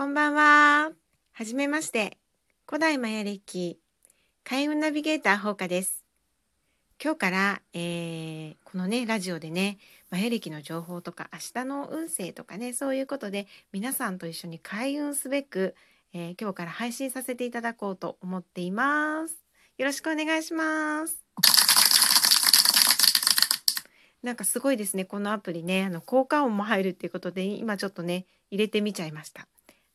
こんばんは。はじめまして。古代マヤ暦開運ナビゲーターほうかです。今日から、えーこのねラジオでねマヤ暦の情報とか明日の運勢とかねそういうことで皆さんと一緒に開運すべく、えー今日から配信させていただこうと思っています。よろしくお願いします。なんかすごいですねこのアプリねあの効果音も入るっていうことで今ちょっとね入れてみちゃいました。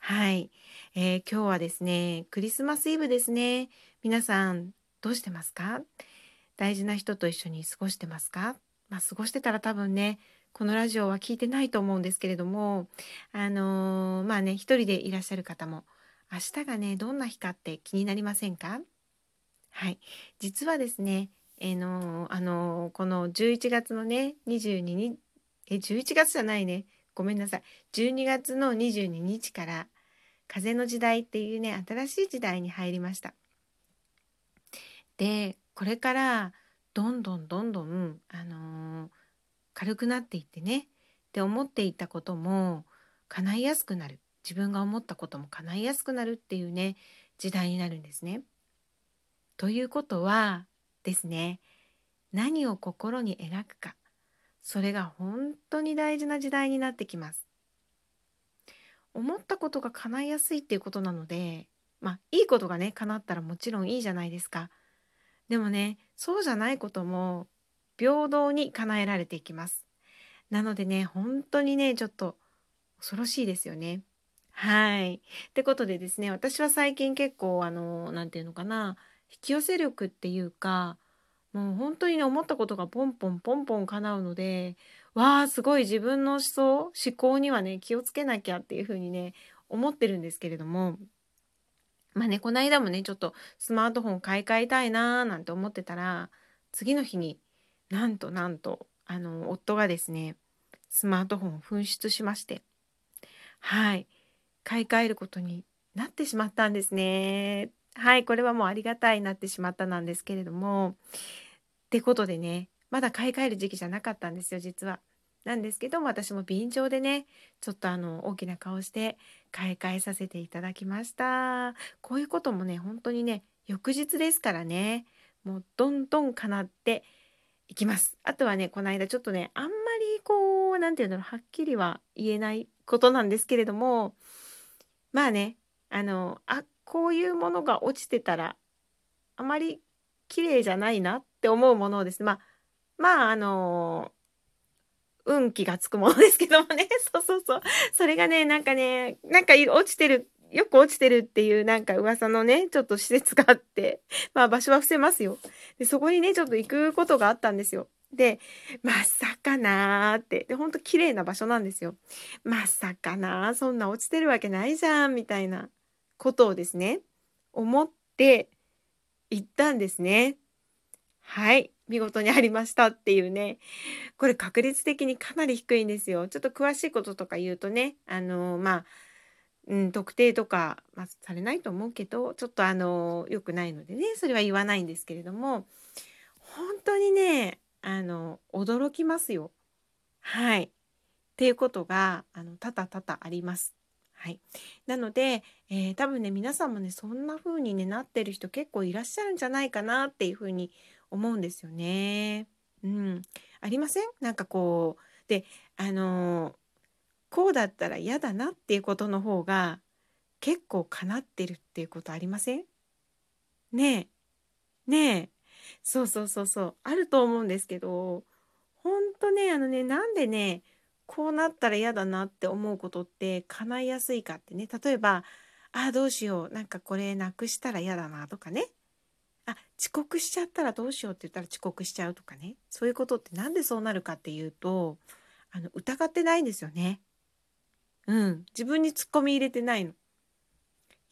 はい、えー今日はですねクリスマスイブですね。皆さんどうしてますか？大事な人と一緒に過ごしてますか？まあ過ごしてたら多分ねこのラジオは聞いてないと思うんですけれどもあのーまあね一人でいらっしゃる方も明日がねどんな日かって気になりませんか？はい。実はですねえーのあのーこの11月のね22日え11月じゃないね。ごめんなさい。12月の22日から風の時代っていうね新しい時代に入りました。でこれからどんどんどんどん、あのー軽くなっていってねで思っていたことも叶いやすくなる自分が思ったことも叶いやすくなるっていうね時代になるんですね。ということはですね何を心に描くかそれが本当に大事な時代になってきます。思ったことが叶いやすいっていうことなのでまあいいことがね叶ったらもちろんいいじゃないですか。でもねそうじゃないことも平等に叶えられていきます。なのでね本当にねちょっと恐ろしいですよね。はい。ってことでですね私は最近結構あの何て言うのかな引き寄せ力っていうかもう本当にね思ったことがポンポンポンポン叶うのでわあすごい自分の思想思考にはね気をつけなきゃっていうふうにね思ってるんですけれども。まあねこの間もねちょっとスマートフォン買い替えたいなーなんて思ってたら次の日になんとなんとあの夫がですねスマートフォンを紛失しまして。はい。買い替えることになってしまったんですね。はいこれはもうありがたいなってしまったなんですけれども。ってことでねまだ買い替える時期じゃなかったんですよ実は。なんですけども私も便乗でねちょっとあの大きな顔して買い替えさせていただきました。こういうこともね本当にね翌日ですからねもうどんどん叶っていきます。あとはねこの間ちょっとねあんまりこう何て言うんだろうはっきりは言えないことなんですけれどもまあねあのあこういうものが落ちてたらあまり綺麗じゃないなって思うものをですねまあまああの運気がつくものですけどもね。そうそうそう。それがねなんかねなんか落ちてるよく落ちてるっていうなんか噂のねちょっと施設があって まあ場所は伏せますよ。でそこにねちょっと行くことがあったんですよ。でまさかなーって。でほんと綺麗な場所なんですよ。まさかなーそんな落ちてるわけないじゃんみたいなことをですね思って行ったんですね。はい。見事にありましたっていうねこれ確率的にかなり低いんですよちょっと詳しいこととか言うとねあのまあうん、特定とか、まあ、されないと思うけどちょっとあの良くないのでねそれは言わないんですけれども本当にねあの驚きますよ。はいっていうことがあの多々多々あります。はい、なので、えー多分ね皆さんもねそんな風に、ね、なってる人結構いらっしゃるんじゃないかなっていう風に思うんですよね。うん、ありません？なんかこう。であのこうだったら嫌だなっていうことの方が結構叶ってるっていうことありません？ねえ。ねえ。そうそうそうそう。あると思うんですけどほんとねあのねなんでねこうなったら嫌だなって思うことって叶いやすいかってね。例えばあどうしよう。なんかこれなくしたら嫌だなとかね。あ遅刻しちゃったらどうしようって言ったら遅刻しちゃうとかねそういうことってなんでそうなるかっていうとあの疑ってないんですよね。うん、自分にツッコミ入れてないの。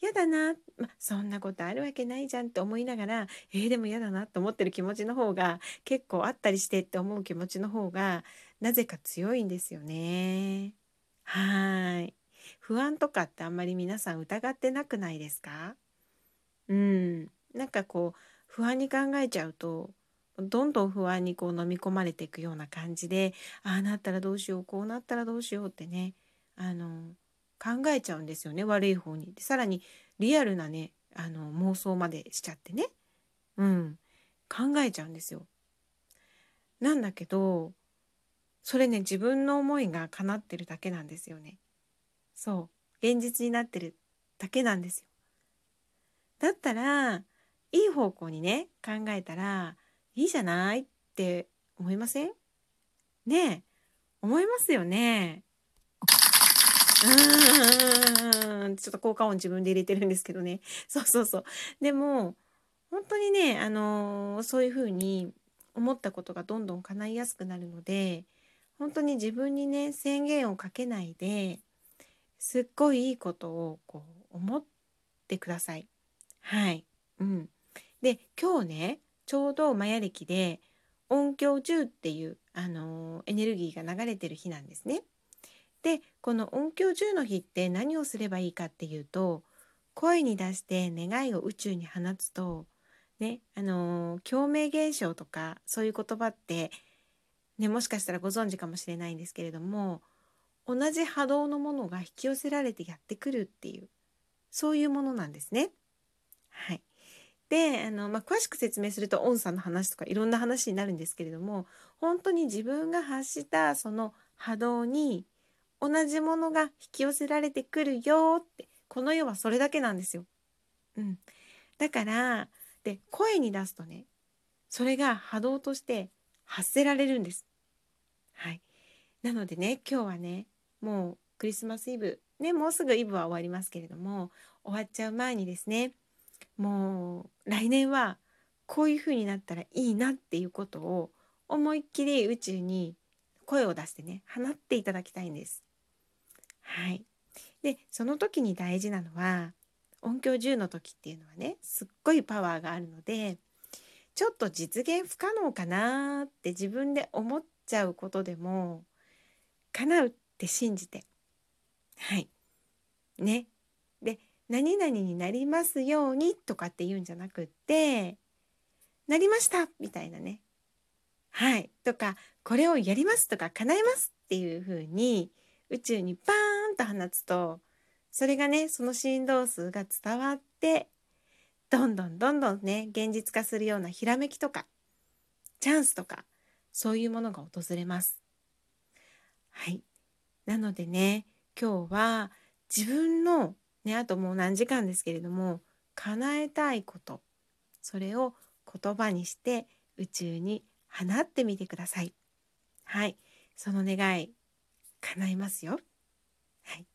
嫌だな、ま、そんなことあるわけないじゃんって思いながらえーでも嫌だなって思ってる気持ちの方が結構あったりしてって思う気持ちの方がなぜか強いんですよね。はい。不安とかってあんまり皆さん疑ってなくないですか？なんかこう不安に考えちゃうとどんどん不安にこう飲み込まれていくような感じでああなったらどうしようこうなったらどうしようってねあの考えちゃうんですよね悪い方に。でさらにリアルなねあの妄想までしちゃってね、うん、考えちゃうんですよ。なんだけどそれね自分の思いが叶ってるだけなんですよね。そう現実になってるだけなんですよ。だったらいい方向にね考えたらいいじゃないって思いません？ねえ思いますよね？うーん。ちょっと効果音自分で入れてるんですけどね。そうそうそう。でも本当にねあのー、そういうふうに思ったことがどんどん叶いやすくなるので本当に自分にね宣言をかけないですっごいいいことをこう思ってください。はい、うん、で今日ねちょうどマヤ暦で音響10っていう、あのー、エネルギーが流れてる日なんですね。でこの音響10の日って何をすればいいかっていうと声に出して願いを宇宙に放つとねあのー、共鳴現象とかそういう言葉って、ね、もしかしたらご存知かもしれないんですけれども同じ波動のものが引き寄せられてやってくるっていうそういうものなんですね。であの、まあ、詳しく説明すると音差の話とかいろんな話になるんですけれども本当に自分が発したその波動に同じものが引き寄せられてくるよってこの世はそれだけなんですよ。うん、だからで声に出すとねそれが波動として発せられるんです。はい、なのでね今日はねもうクリスマスイブねもうすぐイブは終わりますけれども終わっちゃう前にですねもう来年はこういう風になったらいいなっていうことを思いっきり宇宙に声を出してね放っていただきたいんです。はい。でその時に大事なのは音響10の時っていうのはねすっごいパワーがあるのでちょっと実現不可能かなって自分で思っちゃうことでも叶うって信じてはいねで何々になりますようにとかって言うんじゃなくってなりましたみたいなね。はい。とかこれをやりますとか叶えますっていう風に宇宙にバーンと放つとそれがねその振動数が伝わってどんどんどんどんね現実化するようなひらめきとかチャンスとかそういうものが訪れます。はい。なのでね今日は自分のねあともう何時間ですけれども叶えたいことそれを言葉にして宇宙に放ってみてください。はい、その願い叶いますよ。はい。っ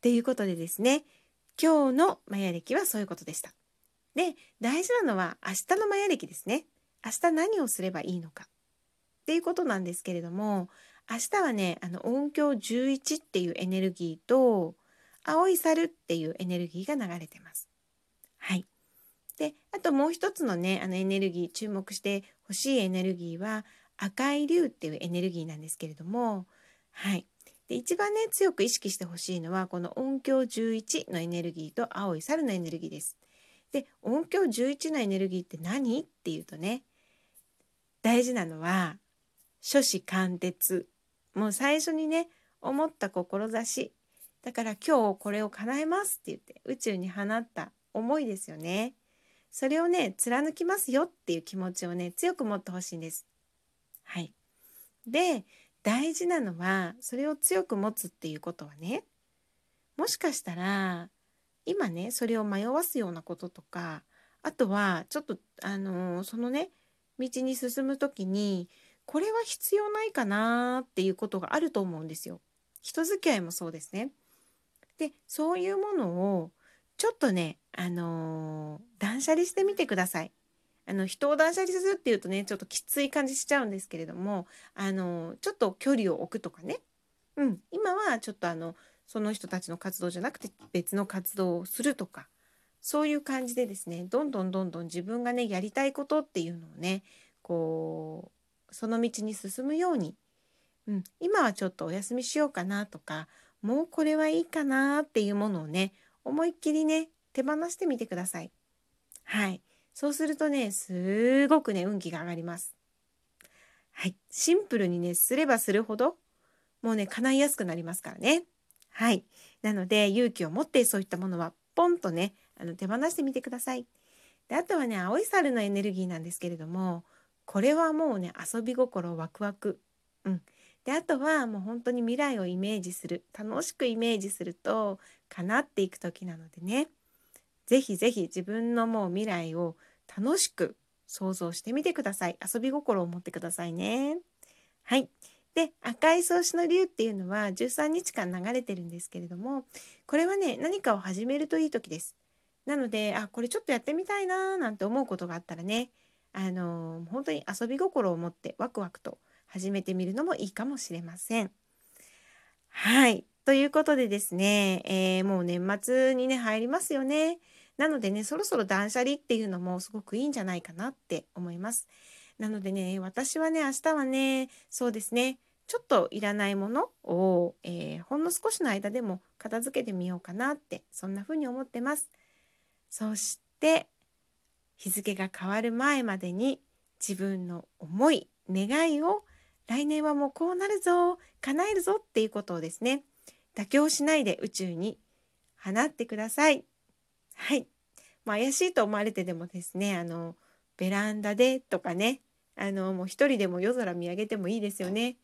ていうことでですね今日のマヤ暦はそういうことでした。で大事なのは明日のマヤ暦ですね。明日何をすればいいのかっていうことなんですけれども明日はねあの音響11っていうエネルギーと青い猿っていうエネルギーが流れてます。はい。であともう一つのねあのエネルギー注目してほしいエネルギーは赤い竜っていうエネルギーなんですけれどもはいで一番ね強く意識してほしいのはこの音響11のエネルギーと青い猿のエネルギーです。で音響11のエネルギーって何？っていうとね大事なのは初子貫徹もう最初にね思った志だから今日これを叶えますって言って宇宙に放った思いですよね。それをね貫きますよっていう気持ちをね強く持ってほしいんです。はい。で大事なのはそれを強く持つっていうことはねもしかしたら今ねそれを迷わすようなこととかあとはちょっとあのー、そのね道に進む時にこれは必要ないかなっていうことがあると思うんですよ。人付き合いもそうですね。でそういうものをちょっとね、あのー、断捨離してみてください。あの人を断捨離するっていうとねちょっときつい感じしちゃうんですけれども、あのー、ちょっと距離を置くとかね、うん、今はちょっとあのその人たちの活動じゃなくて別の活動をするとかそういう感じでですねどんどんどんどん自分がねやりたいことっていうのをねこうその道に進むように、うん、今はちょっとお休みしようかなとかもうこれはいいかなっていうものをね思いっきりね手放してみてください。はいそうするとねすごくね運気が上がります。はいシンプルにねすればするほどもうね叶いやすくなりますからね。はい。なので勇気を持ってそういったものはポンとねあの手放してみてください。であとはね青い猿のエネルギーなんですけれどもこれはもうね遊び心ワクワク。うん、であとはもう本当に未来をイメージする楽しくイメージすると叶っていく時なのでね。是非是非自分のもう未来を楽しく想像してみてください。遊び心を持ってくださいね。はい。で赤い創始の竜っていうのは13日間流れてるんですけれどもこれはね何かを始めるといい時です。なのであこれちょっとやってみたいなーなんて思うことがあったらねあのー、本当に遊び心を持ってワクワクと始めてみるのもいいかもしれません。はい。ということでですね、えー、もう年末にね、入りますよね。なのでね、そろそろ断捨離っていうのもすごくいいんじゃないかなって思います。なのでね、私はね、明日はね、そうですね、ちょっといらないものを、えー、ほんの少しの間でも片付けてみようかなって、そんな風に思ってます。そして、日付が変わる前までに自分の思い、願いを来年はもうこうなるぞ叶えるぞっていうことをですね妥協しないで宇宙に放ってください。はい。まあ、怪しいと思われてでもですねあのベランダでとかねあのもう一人でも夜空見上げてもいいですよね。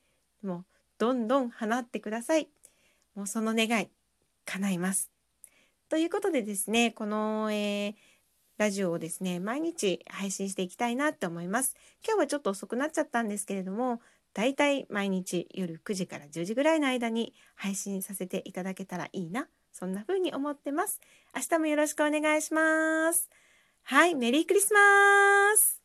もうどんどん放ってください。もうその願い叶います。ということでですねこの、えー、ラジオをですね毎日配信していきたいなって思います。今日はちょっと遅くなっちゃったんですけれどもだいたい毎日夜9時から10時ぐらいの間に配信させていただけたらいいな。そんな風に思ってます。明日もよろしくお願いします。はい、メリークリスマス